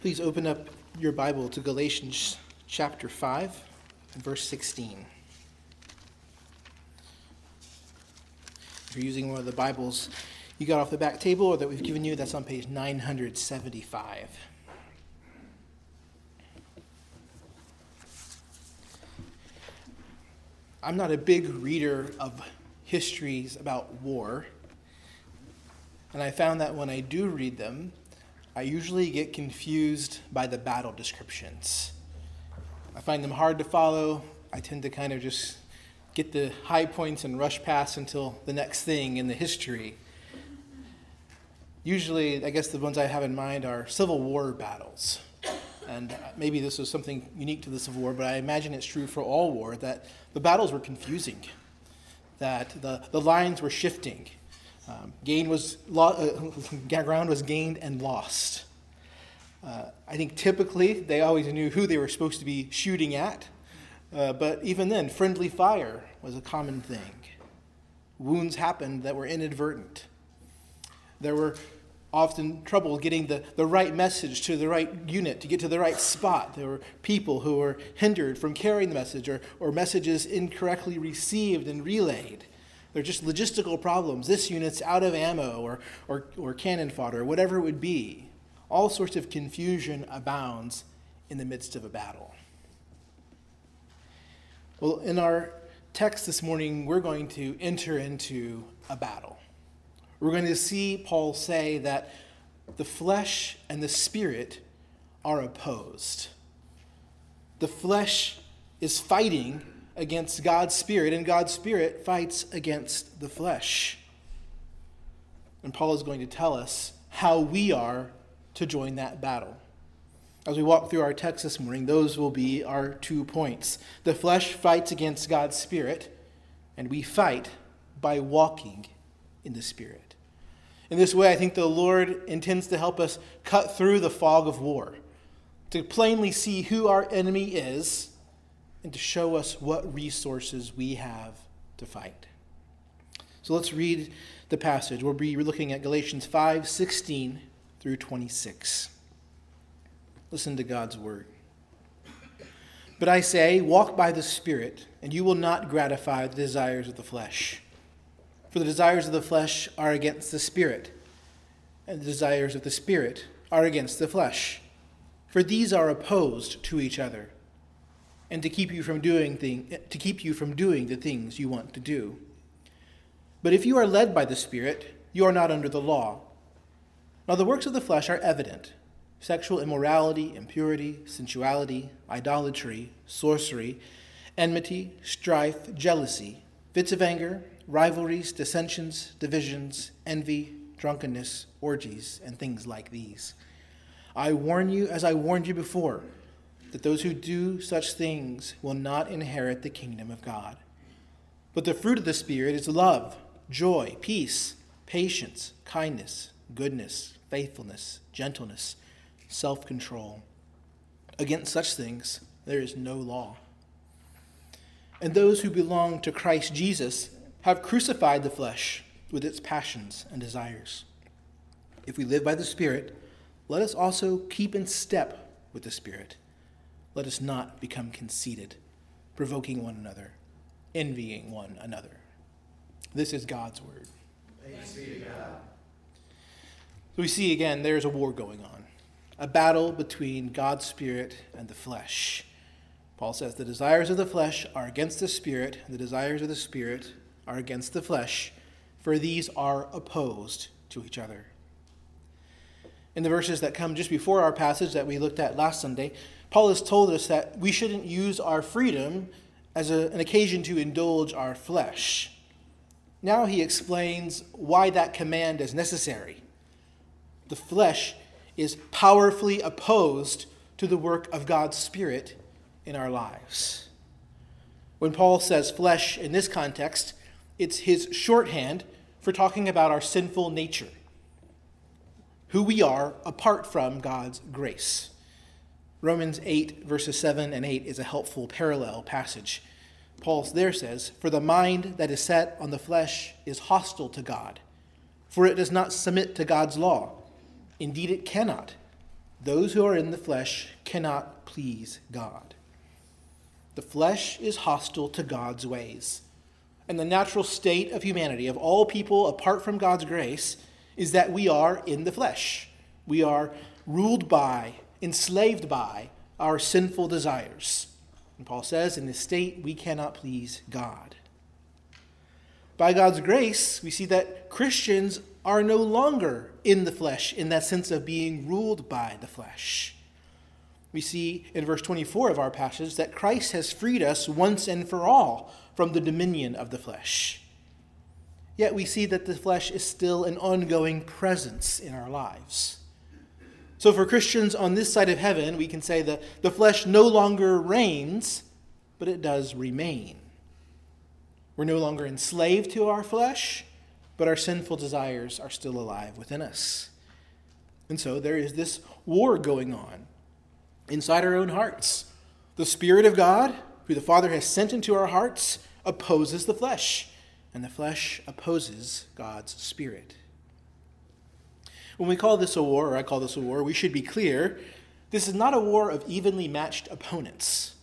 Please open up your Bible to Galatians chapter 5 and verse 16. If you're using one of the Bibles you got off the back table or that we've given you, that's on page 975. I'm not a big reader of histories about war, and I found that when I do read them, I usually get confused by the battle descriptions. I find them hard to follow. I tend to kind of just get the high points and rush past until the next thing in the history. Usually, I guess the ones I have in mind are Civil War battles and maybe this is something unique to the Civil War, but I imagine it's true for all war, that the battles were confusing, that the, the lines were shifting. Um, gain was lo- uh, ground was gained and lost. Uh, I think typically they always knew who they were supposed to be shooting at, uh, but even then, friendly fire was a common thing. Wounds happened that were inadvertent. There were often trouble getting the, the right message to the right unit, to get to the right spot. There were people who were hindered from carrying the message or, or messages incorrectly received and relayed. They're just logistical problems. This unit's out of ammo or, or, or cannon fodder, whatever it would be. All sorts of confusion abounds in the midst of a battle. Well, in our text this morning, we're going to enter into a battle we're going to see Paul say that the flesh and the spirit are opposed. The flesh is fighting against God's spirit, and God's spirit fights against the flesh. And Paul is going to tell us how we are to join that battle. As we walk through our text this morning, those will be our two points. The flesh fights against God's spirit, and we fight by walking in the spirit. In this way, I think the Lord intends to help us cut through the fog of war, to plainly see who our enemy is, and to show us what resources we have to fight. So let's read the passage. We'll be looking at Galatians 5 16 through 26. Listen to God's word. But I say, walk by the Spirit, and you will not gratify the desires of the flesh. For the desires of the flesh are against the Spirit, and the desires of the Spirit are against the flesh. For these are opposed to each other, and to keep you from doing thing, to keep you from doing the things you want to do. But if you are led by the Spirit, you are not under the law. Now the works of the flesh are evident sexual immorality, impurity, sensuality, idolatry, sorcery, enmity, strife, jealousy, fits of anger rivalries, dissensions, divisions, envy, drunkenness, orgies, and things like these. I warn you, as I warned you before, that those who do such things will not inherit the kingdom of God. But the fruit of the Spirit is love, joy, peace, patience, kindness, goodness, faithfulness, gentleness, self control. Against such things there is no law. And those who belong to Christ Jesus have crucified the flesh with its passions and desires. If we live by the Spirit, let us also keep in step with the Spirit. Let us not become conceited, provoking one another, envying one another. This is God's word. Thanks be to God. So we see again, there's a war going on, a battle between God's Spirit and the flesh. Paul says the desires of the flesh are against the Spirit, and the desires of the Spirit are against the flesh, for these are opposed to each other. In the verses that come just before our passage that we looked at last Sunday, Paul has told us that we shouldn't use our freedom as a, an occasion to indulge our flesh. Now he explains why that command is necessary. The flesh is powerfully opposed to the work of God's Spirit in our lives. When Paul says flesh in this context, it's his shorthand for talking about our sinful nature, who we are apart from God's grace. Romans 8, verses 7 and 8 is a helpful parallel passage. Paul there says, For the mind that is set on the flesh is hostile to God, for it does not submit to God's law. Indeed, it cannot. those who are in the flesh cannot please God. The flesh is hostile to God's ways. And the natural state of humanity, of all people apart from God's grace, is that we are in the flesh. We are ruled by, enslaved by our sinful desires. And Paul says, in this state, we cannot please God. By God's grace, we see that Christians are no longer in the flesh in that sense of being ruled by the flesh. We see in verse 24 of our passage that Christ has freed us once and for all from the dominion of the flesh. Yet we see that the flesh is still an ongoing presence in our lives. So, for Christians on this side of heaven, we can say that the flesh no longer reigns, but it does remain. We're no longer enslaved to our flesh, but our sinful desires are still alive within us. And so there is this war going on inside our own hearts. The Spirit of God, who the Father has sent into our hearts, opposes the flesh, and the flesh opposes God's Spirit. When we call this a war, or I call this a war, we should be clear this is not a war of evenly matched opponents.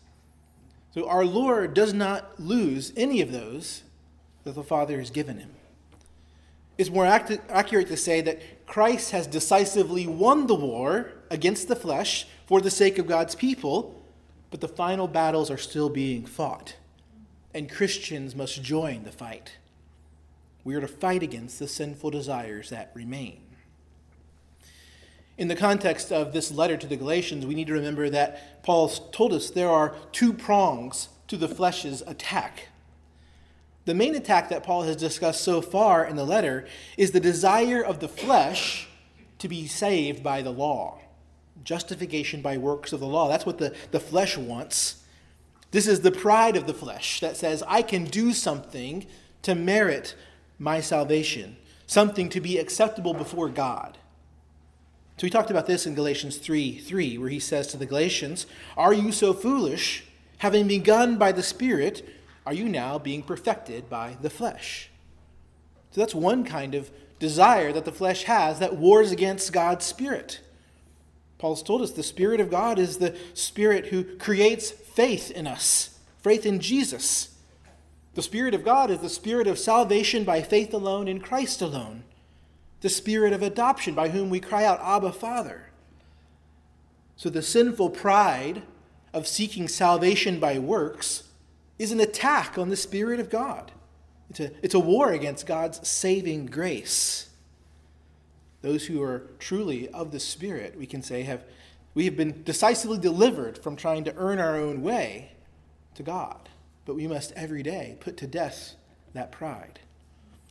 So our Lord does not lose any of those that the Father has given him. It's more act- accurate to say that Christ has decisively won the war against the flesh for the sake of God's people, but the final battles are still being fought, and Christians must join the fight. We are to fight against the sinful desires that remain. In the context of this letter to the Galatians, we need to remember that Paul told us there are two prongs to the flesh's attack. The main attack that Paul has discussed so far in the letter is the desire of the flesh to be saved by the law. Justification by works of the law. That's what the, the flesh wants. This is the pride of the flesh that says, I can do something to merit my salvation, something to be acceptable before God. So we talked about this in Galatians 3 3, where he says to the Galatians, Are you so foolish? Having begun by the Spirit, are you now being perfected by the flesh? So that's one kind of desire that the flesh has that wars against God's Spirit. Paul's told us the Spirit of God is the Spirit who creates faith in us, faith in Jesus. The Spirit of God is the Spirit of salvation by faith alone in Christ alone the spirit of adoption by whom we cry out, Abba, Father. So the sinful pride of seeking salvation by works is an attack on the Spirit of God. It's a, it's a war against God's saving grace. Those who are truly of the Spirit, we can say, have we have been decisively delivered from trying to earn our own way to God. But we must every day put to death that pride.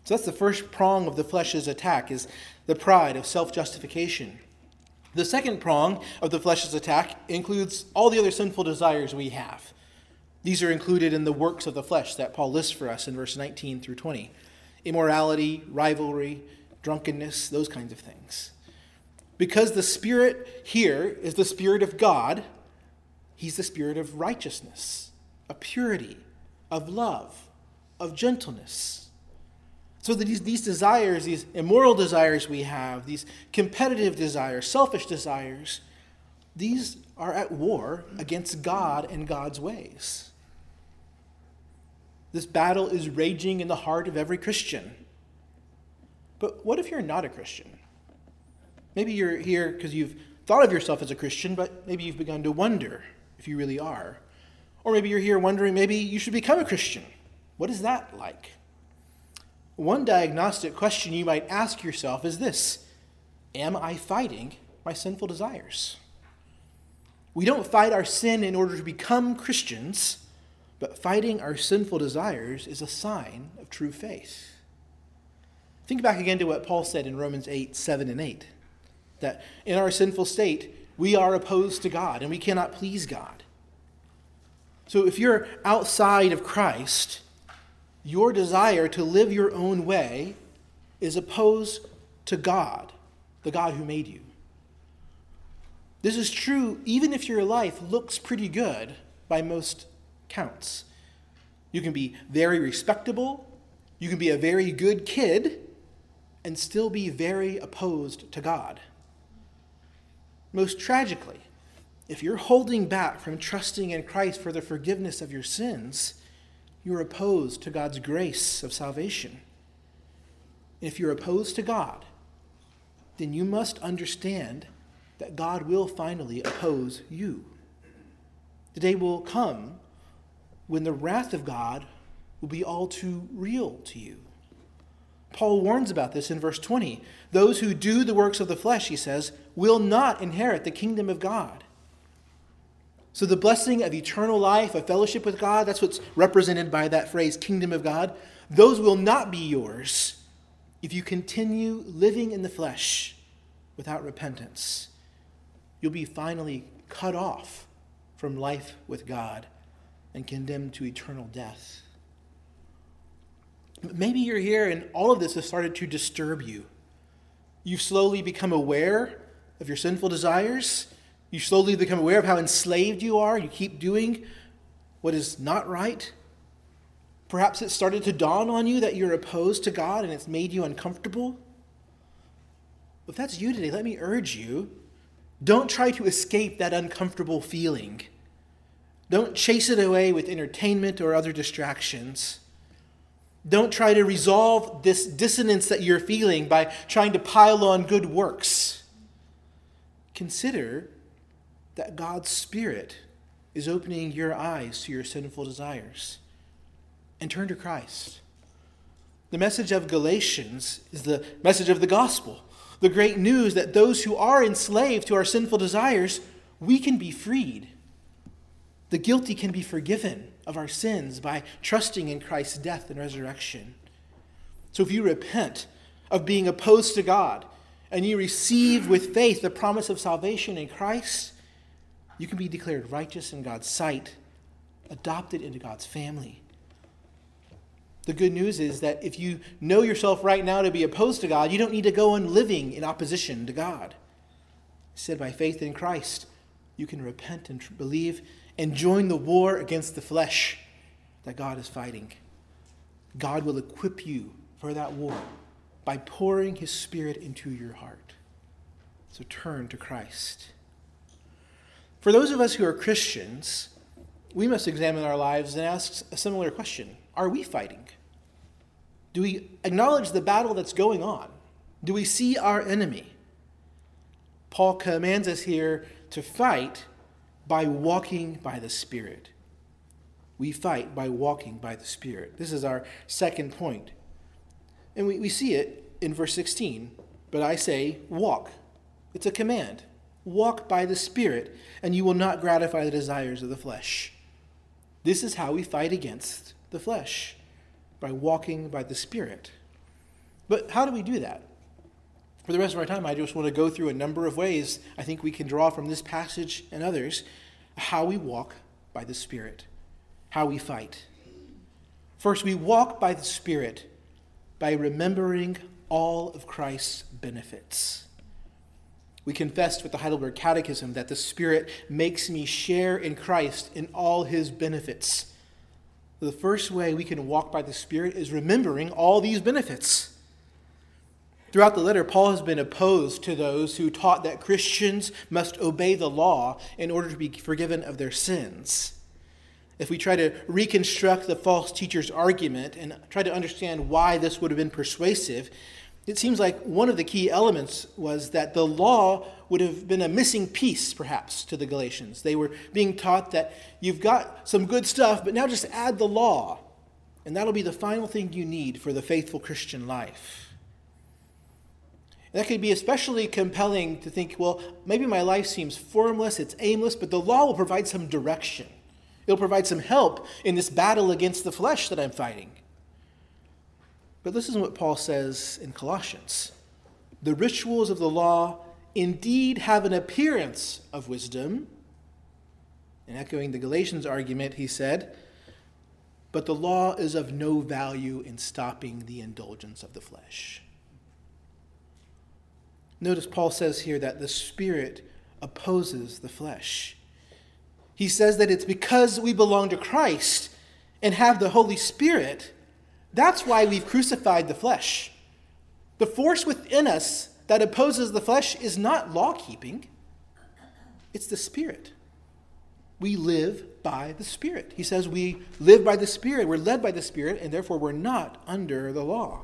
So that's the first prong of the flesh's attack is the pride of self-justification. The second prong of the flesh's attack includes all the other sinful desires we have. These are included in the works of the flesh that Paul lists for us in verse 19 through 20 immorality, rivalry, drunkenness, those kinds of things. Because the Spirit here is the Spirit of God, He's the Spirit of righteousness, of purity, of love, of gentleness so that these, these desires, these immoral desires we have, these competitive desires, selfish desires, these are at war against God and God's ways. This battle is raging in the heart of every Christian. But what if you're not a Christian? Maybe you're here because you've thought of yourself as a Christian, but maybe you've begun to wonder if you really are. Or maybe you're here wondering maybe you should become a Christian. What is that like? One diagnostic question you might ask yourself is this Am I fighting my sinful desires? We don't fight our sin in order to become Christians, but fighting our sinful desires is a sign of true faith. Think back again to what Paul said in Romans 8 7 and 8 that in our sinful state, we are opposed to God and we cannot please God. So if you're outside of Christ, your desire to live your own way is opposed to God, the God who made you. This is true even if your life looks pretty good by most counts. You can be very respectable, you can be a very good kid, and still be very opposed to God. most tragically, if you're holding back from trusting in Christ for the forgiveness of your sins, you're opposed to God's grace of salvation. If you're opposed to God, then you must understand that God will finally oppose you. The day will come when the wrath of God will be all too real to you. Paul warns about this in verse 20. Those who do the works of the flesh, he says, will not inherit the kingdom of God. So, the blessing of eternal life, of fellowship with God, that's what's represented by that phrase, kingdom of God, those will not be yours if you continue living in the flesh without repentance. You'll be finally cut off from life with God and condemned to eternal death. Maybe you're here and all of this has started to disturb you. You've slowly become aware of your sinful desires. You slowly become aware of how enslaved you are. You keep doing what is not right. Perhaps it started to dawn on you that you're opposed to God and it's made you uncomfortable. If that's you today, let me urge you don't try to escape that uncomfortable feeling. Don't chase it away with entertainment or other distractions. Don't try to resolve this dissonance that you're feeling by trying to pile on good works. Consider that God's Spirit is opening your eyes to your sinful desires and turn to Christ. The message of Galatians is the message of the gospel, the great news that those who are enslaved to our sinful desires, we can be freed. The guilty can be forgiven of our sins by trusting in Christ's death and resurrection. So if you repent of being opposed to God and you receive with faith the promise of salvation in Christ, you can be declared righteous in God's sight, adopted into God's family. The good news is that if you know yourself right now to be opposed to God, you don't need to go on living in opposition to God. Said by faith in Christ, you can repent and believe and join the war against the flesh that God is fighting. God will equip you for that war by pouring his spirit into your heart. So turn to Christ. For those of us who are Christians, we must examine our lives and ask a similar question Are we fighting? Do we acknowledge the battle that's going on? Do we see our enemy? Paul commands us here to fight by walking by the Spirit. We fight by walking by the Spirit. This is our second point. And we, we see it in verse 16. But I say, walk. It's a command. Walk by the Spirit, and you will not gratify the desires of the flesh. This is how we fight against the flesh by walking by the Spirit. But how do we do that? For the rest of our time, I just want to go through a number of ways I think we can draw from this passage and others how we walk by the Spirit, how we fight. First, we walk by the Spirit by remembering all of Christ's benefits. We confessed with the Heidelberg Catechism that the Spirit makes me share in Christ in all his benefits. The first way we can walk by the Spirit is remembering all these benefits. Throughout the letter, Paul has been opposed to those who taught that Christians must obey the law in order to be forgiven of their sins. If we try to reconstruct the false teacher's argument and try to understand why this would have been persuasive, it seems like one of the key elements was that the law would have been a missing piece, perhaps, to the Galatians. They were being taught that you've got some good stuff, but now just add the law, and that'll be the final thing you need for the faithful Christian life. That could be especially compelling to think, well, maybe my life seems formless, it's aimless, but the law will provide some direction. It'll provide some help in this battle against the flesh that I'm fighting. But this is what Paul says in Colossians The rituals of the law indeed have an appearance of wisdom. And echoing the Galatians argument, he said, But the law is of no value in stopping the indulgence of the flesh. Notice Paul says here that the Spirit opposes the flesh. He says that it's because we belong to Christ and have the Holy Spirit, that's why we've crucified the flesh. The force within us that opposes the flesh is not law keeping, It's the Spirit. We live by the Spirit. He says we live by the Spirit. We're led by the Spirit, and therefore we're not under the law.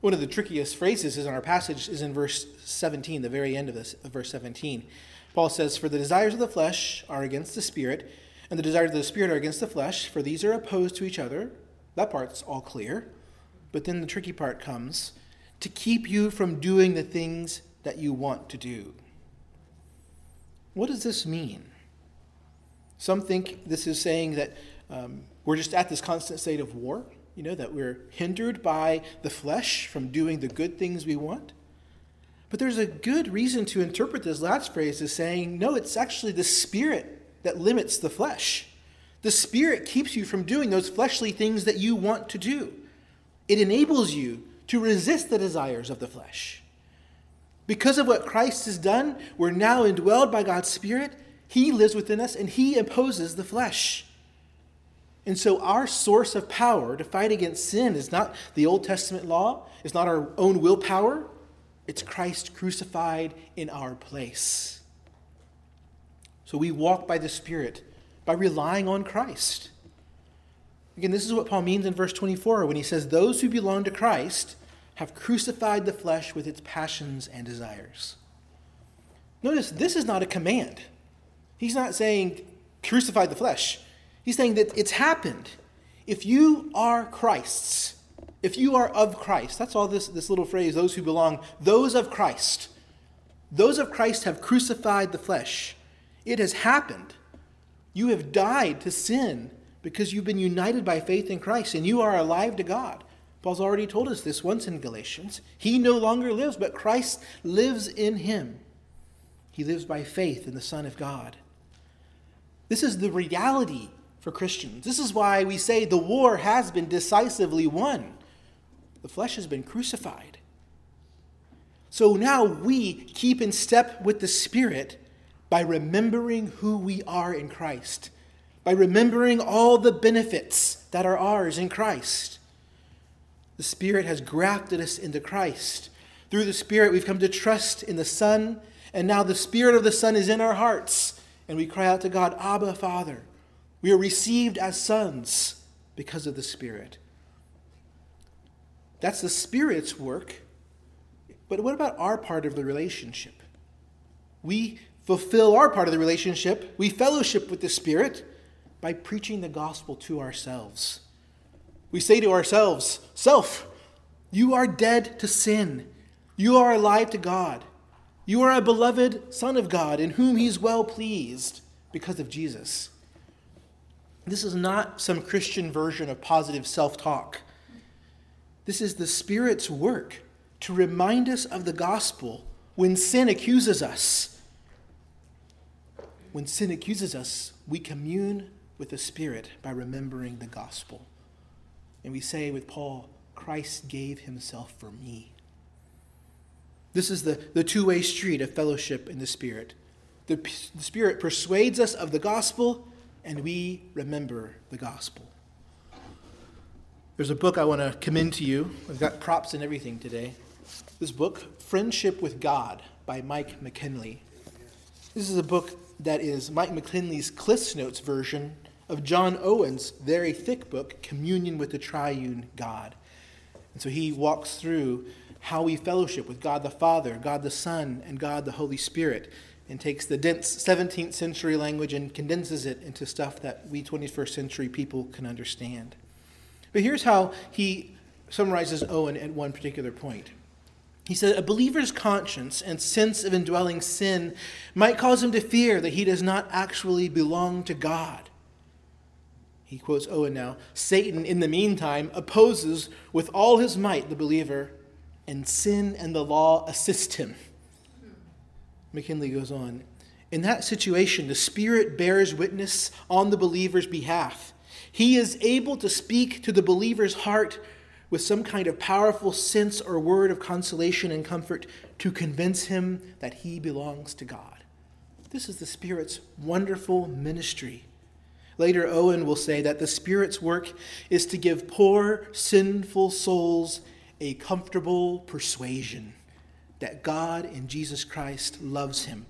One of the trickiest phrases in our passage is in verse 17, the very end of this, of verse 17. Paul says, For the desires of the flesh are against the Spirit, and the desires of the Spirit are against the flesh, for these are opposed to each other. That part's all clear. But then the tricky part comes to keep you from doing the things that you want to do. What does this mean? Some think this is saying that um, we're just at this constant state of war, you know, that we're hindered by the flesh from doing the good things we want. But there's a good reason to interpret this last phrase as saying, no, it's actually the spirit that limits the flesh. The spirit keeps you from doing those fleshly things that you want to do. It enables you to resist the desires of the flesh. Because of what Christ has done, we're now indwelled by God's Spirit. He lives within us and He imposes the flesh. And so, our source of power to fight against sin is not the Old Testament law, it's not our own willpower, it's Christ crucified in our place. So, we walk by the Spirit by relying on Christ. Again, this is what Paul means in verse 24 when he says, Those who belong to Christ have crucified the flesh with its passions and desires. Notice this is not a command. He's not saying, crucify the flesh. He's saying that it's happened. If you are Christ's, if you are of Christ, that's all this, this little phrase, those who belong, those of Christ. Those of Christ have crucified the flesh. It has happened. You have died to sin because you've been united by faith in Christ and you are alive to God. Paul's already told us this once in Galatians. He no longer lives, but Christ lives in him. He lives by faith in the Son of God. This is the reality for Christians. This is why we say the war has been decisively won. The flesh has been crucified. So now we keep in step with the Spirit by remembering who we are in Christ by remembering all the benefits that are ours in Christ. The Spirit has grafted us into Christ. Through the Spirit, we've come to trust in the Son, and now the Spirit of the Son is in our hearts, and we cry out to God, Abba, Father. We are received as sons because of the Spirit. That's the Spirit's work. But what about our part of the relationship? We fulfill our part of the relationship, we fellowship with the Spirit by preaching the gospel to ourselves. We say to ourselves, Self, you are dead to sin. You are alive to God. You are a beloved Son of God in whom He's well pleased because of Jesus. This is not some Christian version of positive self talk. This is the Spirit's work to remind us of the gospel when sin accuses us. When sin accuses us, we commune with the Spirit by remembering the gospel. And we say with Paul, Christ gave himself for me. This is the, the two way street of fellowship in the Spirit. The, the Spirit persuades us of the gospel, and we remember the gospel. There's a book I want to commend to you. I've got props and everything today. This book, Friendship with God, by Mike McKinley. This is a book that is Mike McKinley's Cliff's Notes version of John Owen's very thick book, Communion with the Triune God. And so he walks through how we fellowship with God the Father, God the Son, and God the Holy Spirit, and takes the dense 17th century language and condenses it into stuff that we 21st century people can understand. But here's how he summarizes Owen at one particular point. He said, A believer's conscience and sense of indwelling sin might cause him to fear that he does not actually belong to God he quotes Owen now Satan, in the meantime, opposes with all his might the believer, and sin and the law assist him. McKinley goes on In that situation, the Spirit bears witness on the believer's behalf. He is able to speak to the believer's heart with some kind of powerful sense or word of consolation and comfort to convince him that he belongs to God. This is the Spirit's wonderful ministry. Later, Owen will say that the Spirit's work is to give poor, sinful souls a comfortable persuasion that God in Jesus Christ loves him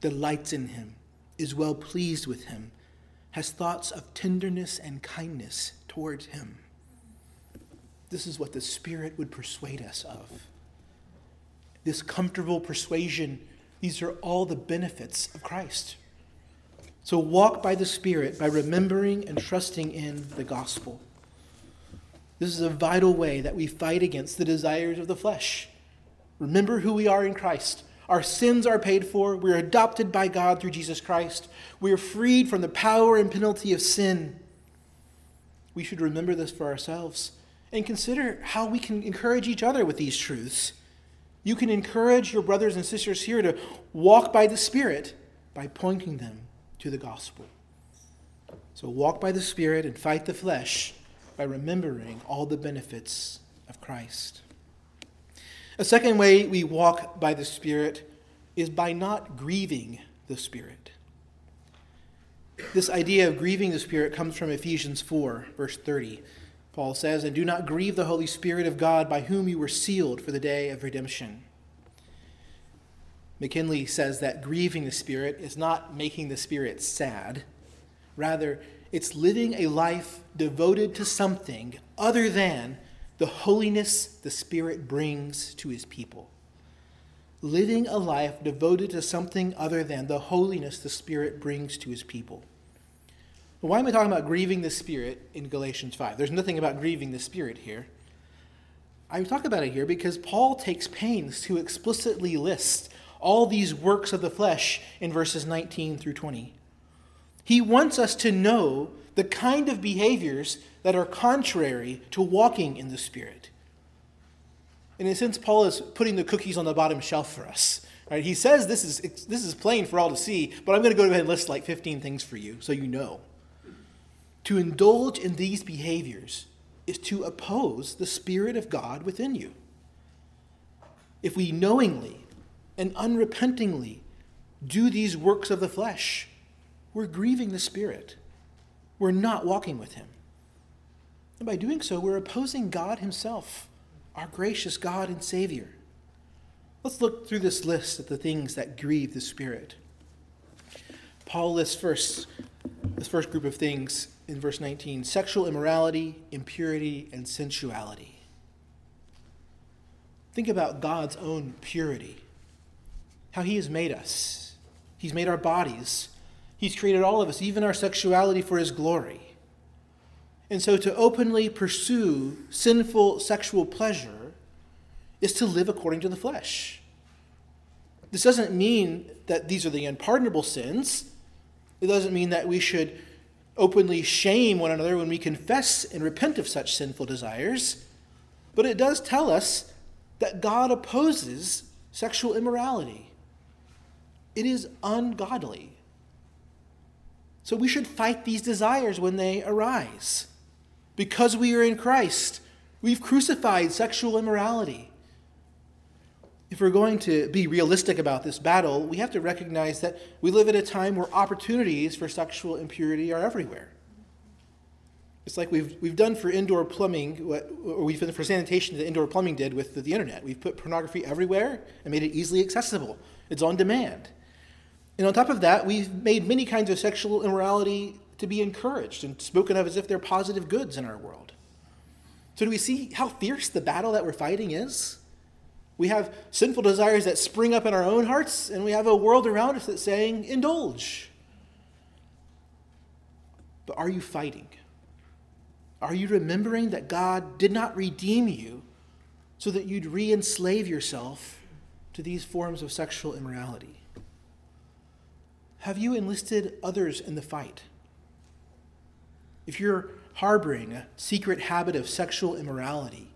delights in him, is well pleased with him, has thoughts of tenderness and kindness towards him. This is what the Spirit would persuade us of. This comfortable persuasion, these are all the benefits of Christ. So walk by the Spirit by remembering and trusting in the gospel. This is a vital way that we fight against the desires of the flesh. Remember who we are in Christ. Our sins are paid for. We're adopted by God through Jesus Christ. We are freed from the power and penalty of sin. We should remember this for ourselves and consider how we can encourage each other with these truths. You can encourage your brothers and sisters here to walk by the Spirit by pointing them to the gospel. So walk by the Spirit and fight the flesh by remembering all the benefits of Christ. A second way we walk by the Spirit is by not grieving the Spirit. This idea of grieving the Spirit comes from Ephesians 4, verse 30. Paul says, And do not grieve the Holy Spirit of God by whom you were sealed for the day of redemption. McKinley says that grieving the Spirit is not making the Spirit sad. Rather, it's living a life devoted to something other than the holiness the Spirit brings to his people. Living a life devoted to something other than the holiness the Spirit brings to his people. Why am I talking about grieving the Spirit in Galatians 5? There's nothing about grieving the Spirit here. I talk about it here because Paul takes pains to explicitly list all these works of the flesh in verses 19 through 20. He wants us to know the kind of behaviors that are contrary to walking in the Spirit. In a sense, Paul is putting the cookies on the bottom shelf for us. Right? He says this is, this is plain for all to see, but I'm going to go ahead and list like 15 things for you so you know. To indulge in these behaviors is to oppose the Spirit of God within you. If we knowingly and unrepentingly do these works of the flesh, we're grieving the Spirit. We're not walking with Him. And by doing so, we're opposing God Himself, our gracious God and Savior. Let's look through this list of the things that grieve the Spirit. Paul lists first this first group of things in verse 19 sexual immorality, impurity, and sensuality. Think about God's own purity, how He has made us. He's made our bodies, He's created all of us, even our sexuality, for His glory. And so to openly pursue sinful sexual pleasure is to live according to the flesh. This doesn't mean that these are the unpardonable sins. It doesn't mean that we should openly shame one another when we confess and repent of such sinful desires. But it does tell us that God opposes sexual immorality. It is ungodly. So we should fight these desires when they arise. Because we are in Christ, we've crucified sexual immorality. If we're going to be realistic about this battle, we have to recognize that we live at a time where opportunities for sexual impurity are everywhere. It's like we've, we've done for indoor plumbing, what, or we've done for sanitation that indoor plumbing did with the, the internet. We've put pornography everywhere and made it easily accessible. It's on demand. And on top of that, we've made many kinds of sexual immorality to be encouraged and spoken of as if they're positive goods in our world. So, do we see how fierce the battle that we're fighting is? We have sinful desires that spring up in our own hearts, and we have a world around us that's saying, indulge. But are you fighting? Are you remembering that God did not redeem you so that you'd re enslave yourself to these forms of sexual immorality? Have you enlisted others in the fight? If you're harboring a secret habit of sexual immorality,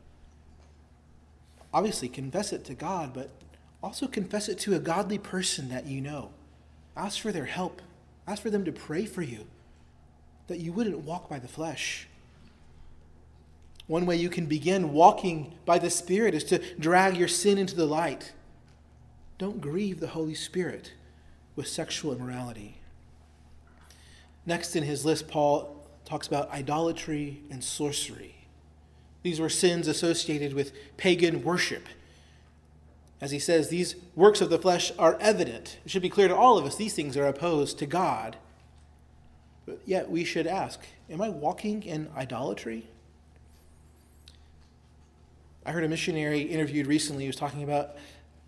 obviously confess it to God, but also confess it to a godly person that you know. Ask for their help. Ask for them to pray for you, that you wouldn't walk by the flesh. One way you can begin walking by the Spirit is to drag your sin into the light. Don't grieve the Holy Spirit with sexual immorality. Next in his list, Paul talks about idolatry and sorcery. These were sins associated with pagan worship. As he says, these works of the flesh are evident. It should be clear to all of us these things are opposed to God. But yet we should ask Am I walking in idolatry? I heard a missionary interviewed recently who was talking about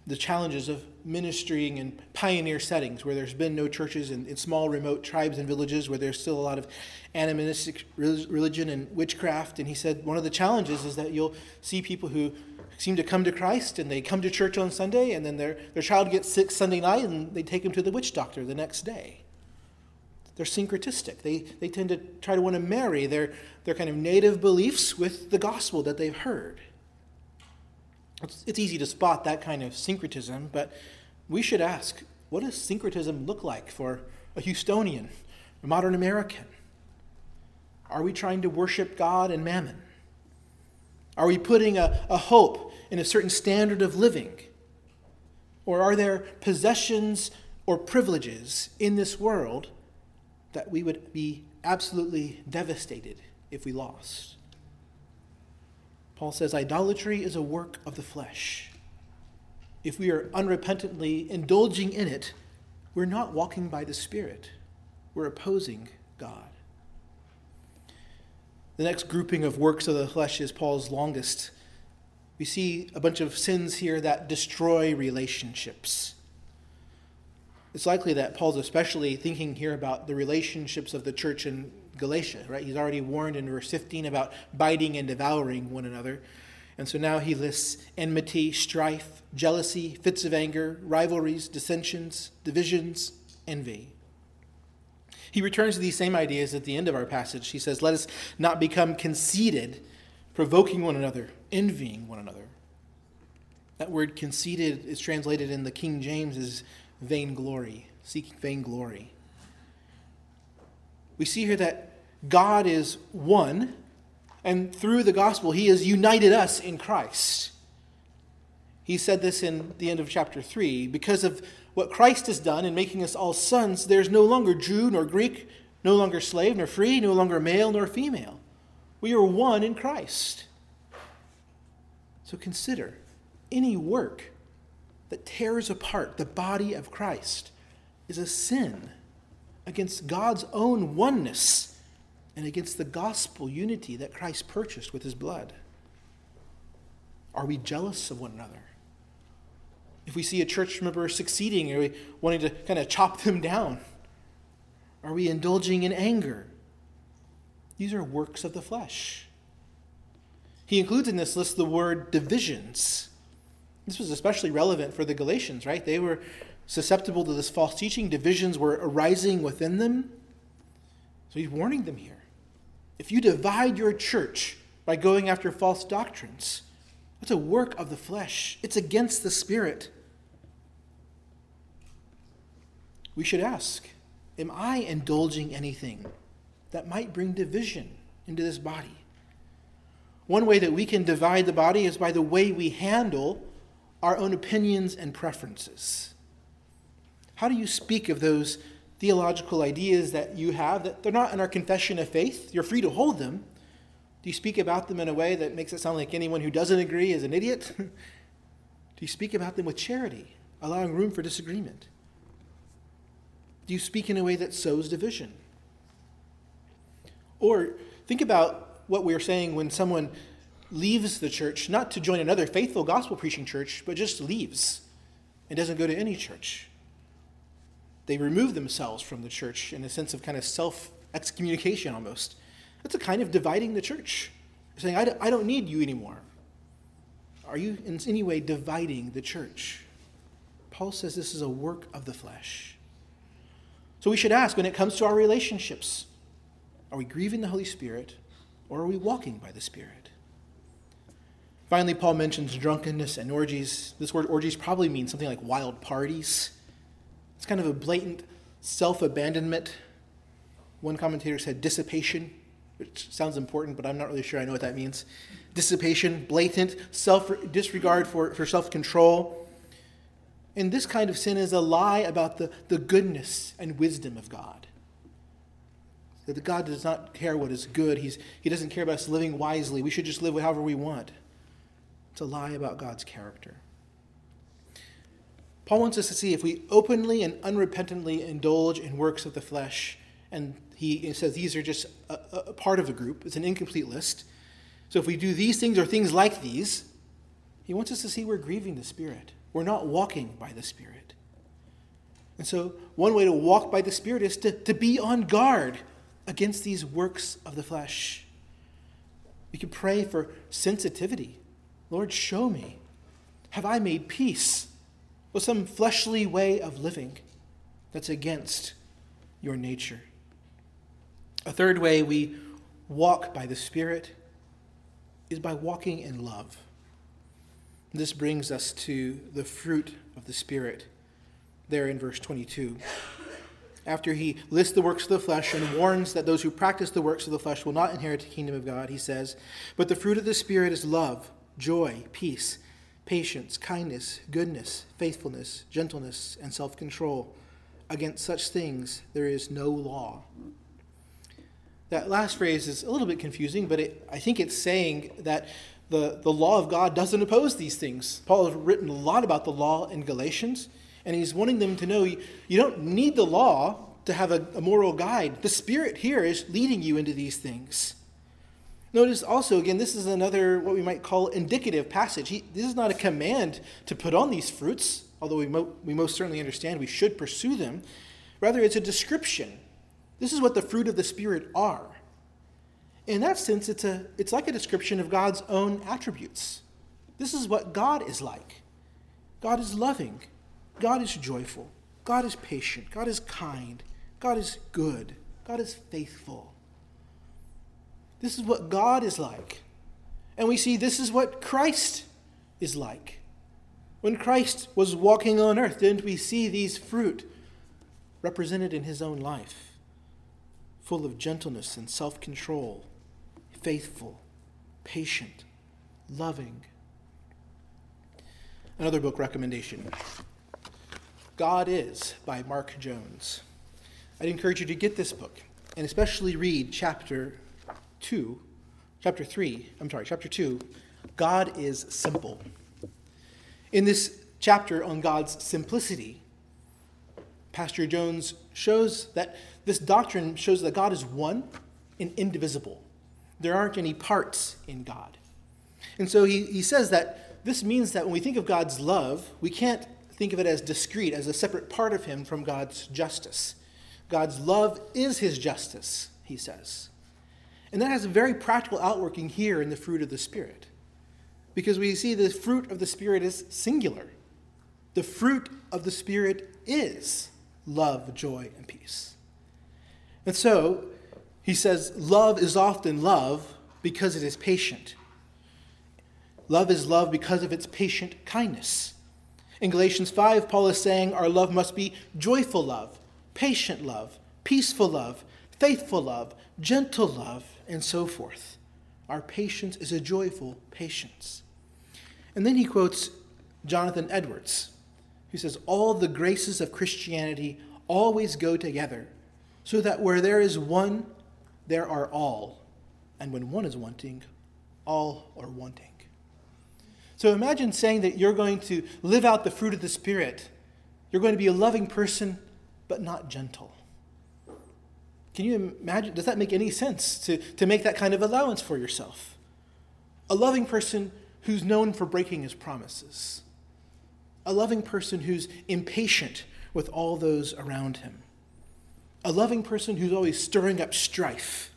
the challenges of ministering in pioneer settings where there's been no churches in, in, small remote tribes and villages where there's still a lot of animistic religion and witchcraft. And he said one of the challenges is that you'll see people who seem to come to christ and they come to church on sunday and then their, their child gets sick sunday night and they take him to the witch doctor the next day. They're syncretistic. They, they tend to try to want to marry their, their kind of native beliefs with the gospel that they've heard it's, it's easy to spot that kind of syncretism, but we should ask what does syncretism look like for a Houstonian, a modern American? Are we trying to worship God and mammon? Are we putting a, a hope in a certain standard of living? Or are there possessions or privileges in this world that we would be absolutely devastated if we lost? Paul says idolatry is a work of the flesh. If we are unrepentantly indulging in it, we're not walking by the Spirit. We're opposing God. The next grouping of works of the flesh is Paul's longest. We see a bunch of sins here that destroy relationships. It's likely that Paul's especially thinking here about the relationships of the church in Galatia, right? He's already warned in verse 15 about biting and devouring one another. And so now he lists enmity, strife, jealousy, fits of anger, rivalries, dissensions, divisions, envy. He returns to these same ideas at the end of our passage. He says, Let us not become conceited, provoking one another, envying one another. That word conceited is translated in the King James as vainglory, seeking vainglory. We see here that God is one, and through the gospel, he has united us in Christ. He said this in the end of chapter 3 because of what Christ has done in making us all sons, there's no longer Jew nor Greek, no longer slave nor free, no longer male nor female. We are one in Christ. So consider any work that tears apart the body of Christ is a sin against God's own oneness and against the gospel unity that Christ purchased with his blood. Are we jealous of one another? If we see a church member succeeding, are we wanting to kind of chop them down? Are we indulging in anger? These are works of the flesh. He includes in this list the word divisions. This was especially relevant for the Galatians, right? They were susceptible to this false teaching. Divisions were arising within them. So he's warning them here. If you divide your church by going after false doctrines, that's a work of the flesh, it's against the spirit. We should ask Am I indulging anything that might bring division into this body? One way that we can divide the body is by the way we handle our own opinions and preferences. How do you speak of those theological ideas that you have that they're not in our confession of faith? You're free to hold them. Do you speak about them in a way that makes it sound like anyone who doesn't agree is an idiot? do you speak about them with charity, allowing room for disagreement? Do you speak in a way that sows division? Or think about what we are saying when someone leaves the church, not to join another faithful gospel preaching church, but just leaves and doesn't go to any church. They remove themselves from the church in a sense of kind of self excommunication almost. That's a kind of dividing the church. saying, I I don't need you anymore. Are you in any way dividing the church? Paul says this is a work of the flesh. So we should ask when it comes to our relationships are we grieving the Holy Spirit or are we walking by the Spirit? Finally, Paul mentions drunkenness and orgies. This word orgies probably means something like wild parties. It's kind of a blatant self abandonment. One commentator said dissipation, which sounds important, but I'm not really sure I know what that means. Dissipation, blatant self disregard for, for self control. And this kind of sin is a lie about the, the goodness and wisdom of God. That God does not care what is good. He's, he doesn't care about us living wisely. We should just live however we want. It's a lie about God's character. Paul wants us to see if we openly and unrepentantly indulge in works of the flesh, and he says these are just a, a part of a group, it's an incomplete list. So if we do these things or things like these, he wants us to see we're grieving the Spirit. We're not walking by the Spirit. And so, one way to walk by the Spirit is to, to be on guard against these works of the flesh. We can pray for sensitivity. Lord, show me. Have I made peace with some fleshly way of living that's against your nature? A third way we walk by the Spirit is by walking in love. This brings us to the fruit of the Spirit, there in verse 22. After he lists the works of the flesh and warns that those who practice the works of the flesh will not inherit the kingdom of God, he says, But the fruit of the Spirit is love, joy, peace, patience, kindness, goodness, faithfulness, gentleness, and self control. Against such things there is no law. That last phrase is a little bit confusing, but it, I think it's saying that the, the law of God doesn't oppose these things. Paul has written a lot about the law in Galatians, and he's wanting them to know you, you don't need the law to have a, a moral guide. The Spirit here is leading you into these things. Notice also, again, this is another what we might call indicative passage. He, this is not a command to put on these fruits, although we, mo- we most certainly understand we should pursue them. Rather, it's a description. This is what the fruit of the Spirit are in that sense, it's, a, it's like a description of God's own attributes. This is what God is like God is loving, God is joyful, God is patient, God is kind, God is good, God is faithful. This is what God is like. And we see this is what Christ is like. When Christ was walking on earth, didn't we see these fruit represented in his own life, full of gentleness and self control? faithful, patient, loving. Another book recommendation God is by Mark Jones. I'd encourage you to get this book and especially read chapter 2, chapter 3, I'm sorry, chapter 2, God is simple. In this chapter on God's simplicity, Pastor Jones shows that this doctrine shows that God is one and indivisible. There aren't any parts in God. And so he, he says that this means that when we think of God's love, we can't think of it as discrete, as a separate part of Him from God's justice. God's love is His justice, he says. And that has a very practical outworking here in the fruit of the Spirit. Because we see the fruit of the Spirit is singular. The fruit of the Spirit is love, joy, and peace. And so, he says, Love is often love because it is patient. Love is love because of its patient kindness. In Galatians 5, Paul is saying our love must be joyful love, patient love, peaceful love, faithful love, gentle love, and so forth. Our patience is a joyful patience. And then he quotes Jonathan Edwards, who says, All the graces of Christianity always go together, so that where there is one, there are all. And when one is wanting, all are wanting. So imagine saying that you're going to live out the fruit of the Spirit. You're going to be a loving person, but not gentle. Can you imagine? Does that make any sense to, to make that kind of allowance for yourself? A loving person who's known for breaking his promises. A loving person who's impatient with all those around him a loving person who's always stirring up strife.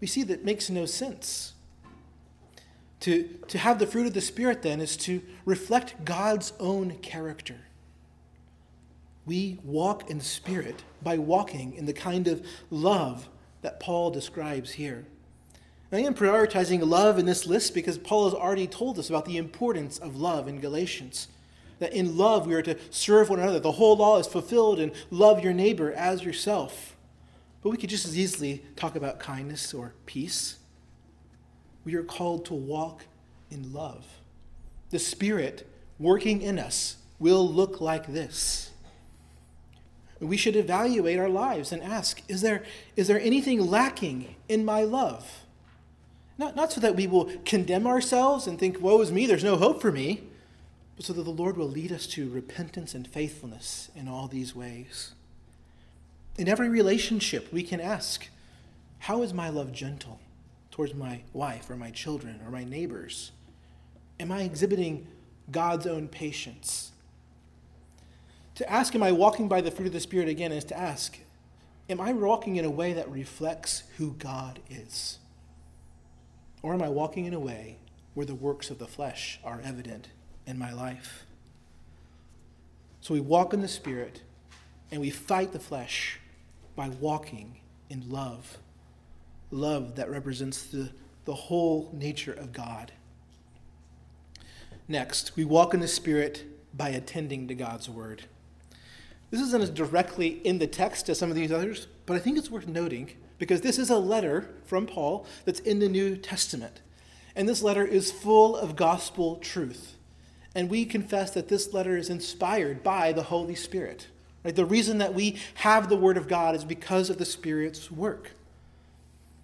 We see that makes no sense. To, to have the fruit of the Spirit, then, is to reflect God's own character. We walk in the Spirit by walking in the kind of love that Paul describes here. I am prioritizing love in this list because Paul has already told us about the importance of love in Galatians that in love we are to serve one another. The whole law is fulfilled and love your neighbor as yourself. But we could just as easily talk about kindness or peace. We are called to walk in love. The Spirit working in us will look like this. We should evaluate our lives and ask is there, is there anything lacking in my love? Not, not so that we will condemn ourselves and think, woe is me, there's no hope for me but so that the Lord will lead us to repentance and faithfulness in all these ways. In every relationship, we can ask, How is my love gentle towards my wife or my children or my neighbors? Am I exhibiting God's own patience? To ask, Am I walking by the fruit of the Spirit again is to ask, Am I walking in a way that reflects who God is? Or am I walking in a way where the works of the flesh are evident in my life? So we walk in the Spirit and we fight the flesh by walking in love. Love that represents the, the whole nature of God. Next, we walk in the Spirit by attending to God's Word. This isn't as directly in the text as some of these others, but I think it's worth noting because this is a letter from Paul that's in the New Testament. And this letter is full of gospel truth. And we confess that this letter is inspired by the Holy Spirit. Right? The reason that we have the Word of God is because of the Spirit's work.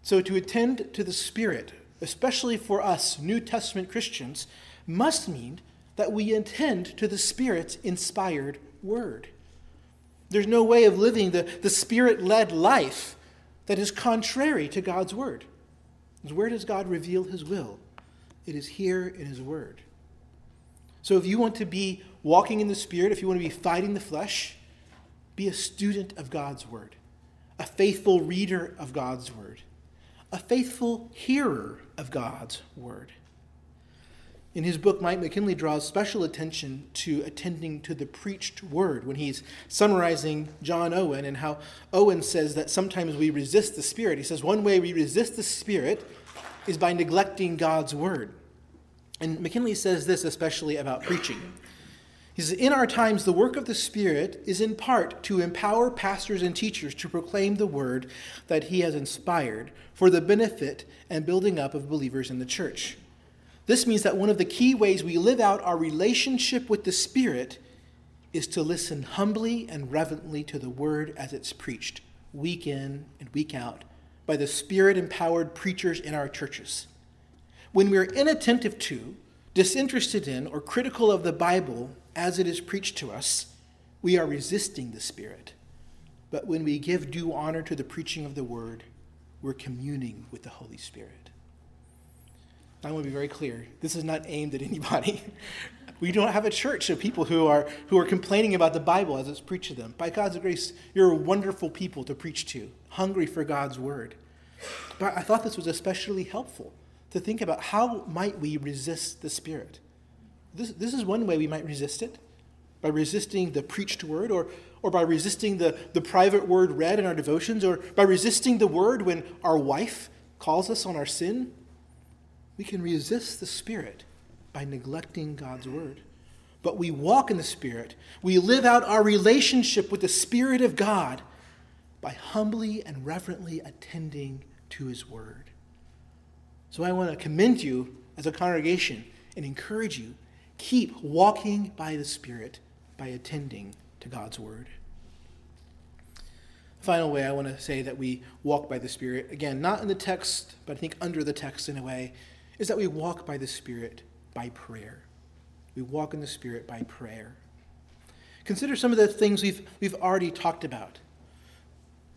So to attend to the Spirit, especially for us New Testament Christians, must mean that we attend to the Spirit's inspired Word. There's no way of living the, the spirit led life that is contrary to God's word. Where does God reveal his will? It is here in his word. So if you want to be walking in the spirit, if you want to be fighting the flesh, be a student of God's word, a faithful reader of God's word, a faithful hearer of God's word. In his book, Mike McKinley draws special attention to attending to the preached word when he's summarizing John Owen and how Owen says that sometimes we resist the Spirit. He says one way we resist the Spirit is by neglecting God's word. And McKinley says this especially about preaching. He says, In our times, the work of the Spirit is in part to empower pastors and teachers to proclaim the word that he has inspired for the benefit and building up of believers in the church. This means that one of the key ways we live out our relationship with the Spirit is to listen humbly and reverently to the word as it's preached, week in and week out, by the Spirit empowered preachers in our churches. When we're inattentive to, disinterested in, or critical of the Bible as it is preached to us, we are resisting the Spirit. But when we give due honor to the preaching of the word, we're communing with the Holy Spirit. I want to be very clear. This is not aimed at anybody. we don't have a church of people who are, who are complaining about the Bible as it's preached to them. By God's grace, you're a wonderful people to preach to, hungry for God's word. But I thought this was especially helpful to think about how might we resist the Spirit. This, this is one way we might resist it, by resisting the preached word, or, or by resisting the, the private word read in our devotions, or by resisting the word when our wife calls us on our sin we can resist the Spirit by neglecting God's Word. But we walk in the Spirit. We live out our relationship with the Spirit of God by humbly and reverently attending to His Word. So I want to commend you as a congregation and encourage you keep walking by the Spirit by attending to God's Word. Final way I want to say that we walk by the Spirit, again, not in the text, but I think under the text in a way, is that we walk by the Spirit by prayer. We walk in the Spirit by prayer. Consider some of the things we've, we've already talked about.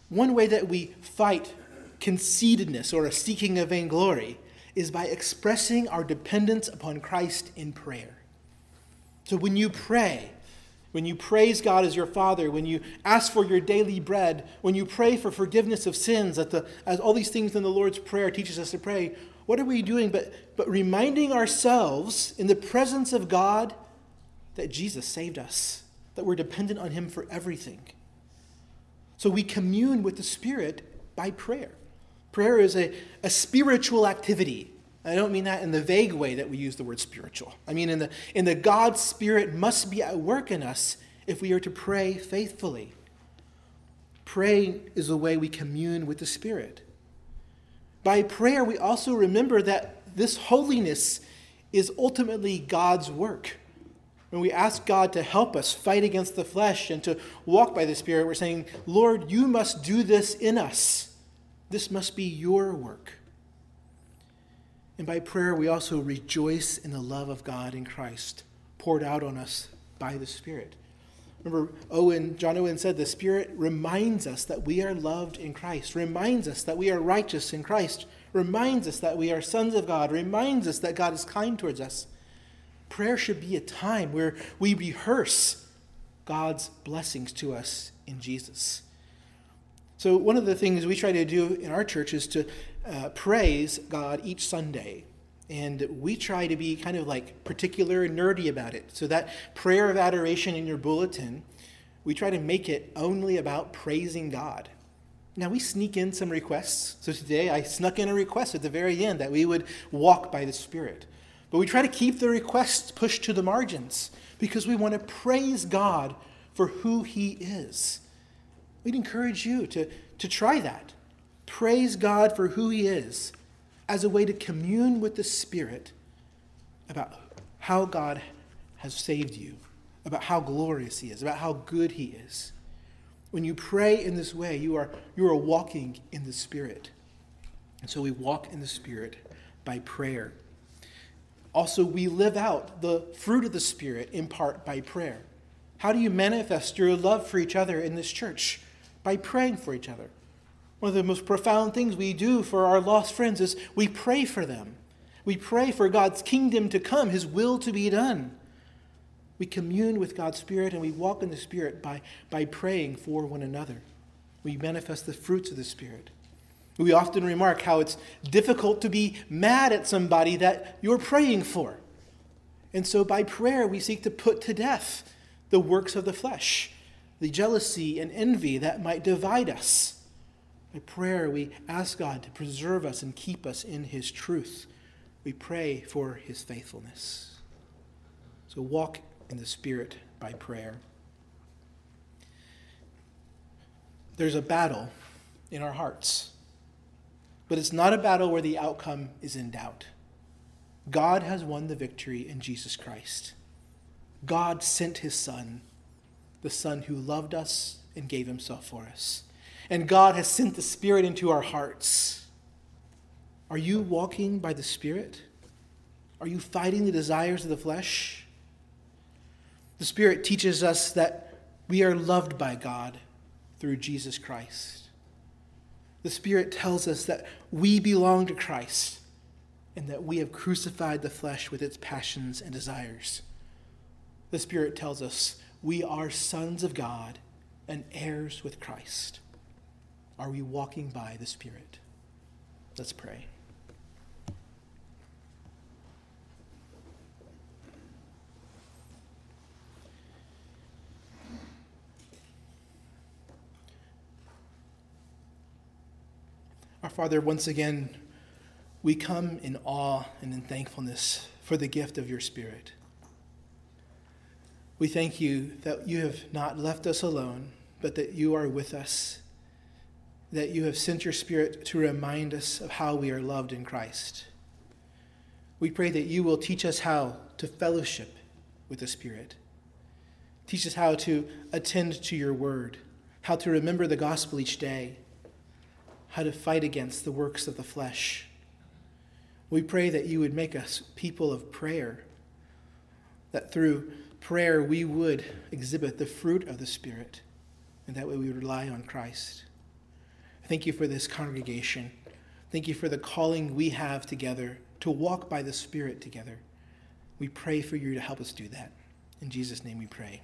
One way that we fight conceitedness or a seeking of vainglory is by expressing our dependence upon Christ in prayer. So when you pray, when you praise God as your Father, when you ask for your daily bread, when you pray for forgiveness of sins, the, as all these things in the Lord's Prayer teaches us to pray, what are we doing but, but reminding ourselves in the presence of God that Jesus saved us, that we're dependent on Him for everything? So we commune with the Spirit by prayer. Prayer is a, a spiritual activity. I don't mean that in the vague way that we use the word spiritual. I mean in the, in the God Spirit must be at work in us if we are to pray faithfully. Praying is the way we commune with the Spirit. By prayer, we also remember that this holiness is ultimately God's work. When we ask God to help us fight against the flesh and to walk by the Spirit, we're saying, Lord, you must do this in us. This must be your work. And by prayer, we also rejoice in the love of God in Christ, poured out on us by the Spirit. Remember, Owen, John Owen said the Spirit reminds us that we are loved in Christ, reminds us that we are righteous in Christ, reminds us that we are sons of God, reminds us that God is kind towards us. Prayer should be a time where we rehearse God's blessings to us in Jesus. So, one of the things we try to do in our church is to uh, praise God each Sunday. And we try to be kind of like particular and nerdy about it. So, that prayer of adoration in your bulletin, we try to make it only about praising God. Now, we sneak in some requests. So, today I snuck in a request at the very end that we would walk by the Spirit. But we try to keep the requests pushed to the margins because we want to praise God for who He is. We'd encourage you to, to try that. Praise God for who He is as a way to commune with the Spirit about how God has saved you, about how glorious He is, about how good He is. When you pray in this way, you are, you are walking in the Spirit. And so we walk in the Spirit by prayer. Also, we live out the fruit of the Spirit in part by prayer. How do you manifest your love for each other in this church? By praying for each other. One of the most profound things we do for our lost friends is we pray for them. We pray for God's kingdom to come, His will to be done. We commune with God's Spirit and we walk in the Spirit by, by praying for one another. We manifest the fruits of the Spirit. We often remark how it's difficult to be mad at somebody that you're praying for. And so by prayer, we seek to put to death the works of the flesh, the jealousy and envy that might divide us. By prayer, we ask God to preserve us and keep us in His truth. We pray for His faithfulness. So walk in the Spirit by prayer. There's a battle in our hearts, but it's not a battle where the outcome is in doubt. God has won the victory in Jesus Christ. God sent his Son, the Son who loved us and gave himself for us. And God has sent the Spirit into our hearts. Are you walking by the Spirit? Are you fighting the desires of the flesh? The Spirit teaches us that we are loved by God through Jesus Christ. The Spirit tells us that we belong to Christ and that we have crucified the flesh with its passions and desires. The Spirit tells us we are sons of God and heirs with Christ. Are we walking by the Spirit? Let's pray. Our Father, once again, we come in awe and in thankfulness for the gift of your Spirit. We thank you that you have not left us alone, but that you are with us, that you have sent your Spirit to remind us of how we are loved in Christ. We pray that you will teach us how to fellowship with the Spirit. Teach us how to attend to your word, how to remember the gospel each day, how to fight against the works of the flesh. We pray that you would make us people of prayer, that through prayer we would exhibit the fruit of the Spirit, and that way we would rely on Christ. Thank you for this congregation. Thank you for the calling we have together to walk by the Spirit together. We pray for you to help us do that. In Jesus' name we pray.